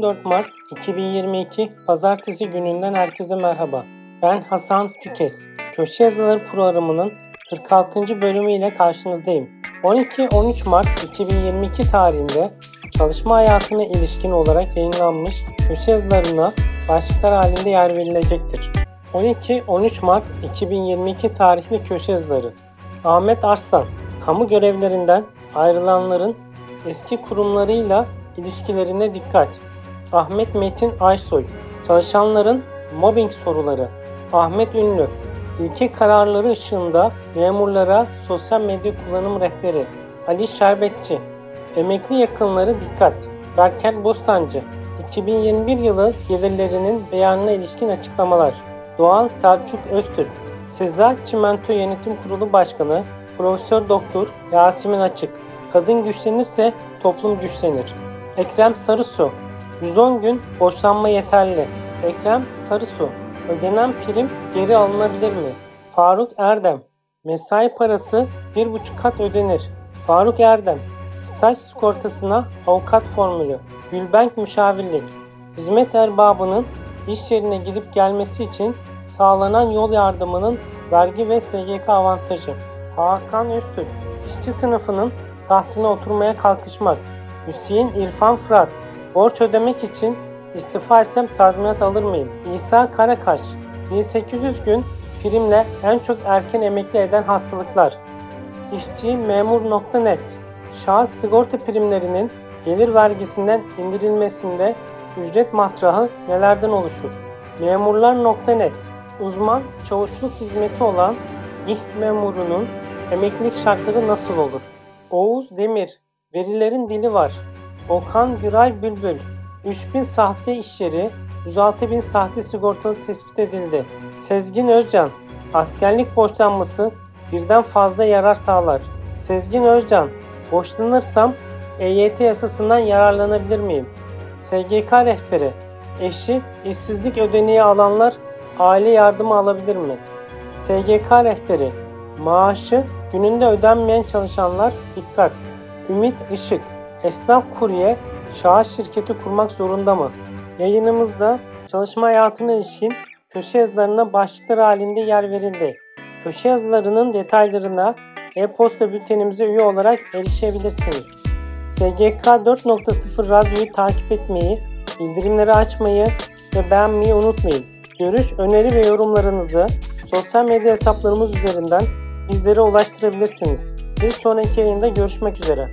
14 Mart 2022 Pazartesi gününden herkese merhaba. Ben Hasan Tükes. Köşe Yazıları programının 46. bölümüyle karşınızdayım. 12-13 Mart 2022 tarihinde çalışma hayatına ilişkin olarak yayınlanmış köşe yazılarına başlıklar halinde yer verilecektir. 12-13 Mart 2022 tarihli köşe yazıları Ahmet Arslan, kamu görevlerinden ayrılanların eski kurumlarıyla ilişkilerine dikkat. Ahmet Metin Aysoy, çalışanların mobbing soruları. Ahmet Ünlü, ilke kararları ışığında memurlara sosyal medya kullanım rehberi. Ali Şerbetçi, emekli yakınları dikkat. Berker Bostancı, 2021 yılı gelirlerinin beyanına ilişkin açıklamalar. Doğan Selçuk Öztürk, Seza Çimento Yönetim Kurulu Başkanı Profesör Doktor Yasemin Açık. Kadın güçlenirse toplum güçlenir. Ekrem Sarısu 110 gün borçlanma yeterli. Ekrem Sarısu Ödenen prim geri alınabilir mi? Faruk Erdem Mesai parası 1,5 kat ödenir. Faruk Erdem Staj sigortasına avukat formülü. Gülbenk müşavirlik Hizmet erbabının iş yerine gidip gelmesi için sağlanan yol yardımının vergi ve SGK avantajı. Hakan Öztürk İşçi sınıfının tahtına oturmaya kalkışmak. Hüseyin İrfan Fırat Borç ödemek için istifa etsem tazminat alır mıyım? İsa Karakaş 1800 gün primle en çok erken emekli eden hastalıklar. İşçi memur.net Şahıs sigorta primlerinin gelir vergisinden indirilmesinde ücret matrahı nelerden oluşur? Memurlar.net Uzman çavuşluk hizmeti olan İH memurunun emeklilik şartları nasıl olur? Oğuz Demir Verilerin dili var. Okan Güray Bülbül 3000 sahte iş yeri, 106 bin sahte sigortalı tespit edildi. Sezgin Özcan Askerlik borçlanması birden fazla yarar sağlar. Sezgin Özcan Borçlanırsam EYT yasasından yararlanabilir miyim? SGK rehberi Eşi işsizlik ödeneği alanlar aile yardımı alabilir mi? SGK rehberi Maaşı gününde ödenmeyen çalışanlar dikkat. Ümit Işık Esnaf kurye şahıs şirketi kurmak zorunda mı? Yayınımızda çalışma hayatına ilişkin köşe yazılarına başlıklar halinde yer verildi. Köşe yazılarının detaylarına e-posta bültenimize üye olarak erişebilirsiniz. SGK 4.0 radyoyu takip etmeyi, bildirimleri açmayı ve beğenmeyi unutmayın. Görüş, öneri ve yorumlarınızı sosyal medya hesaplarımız üzerinden bizlere ulaştırabilirsiniz. Bir sonraki yayında görüşmek üzere.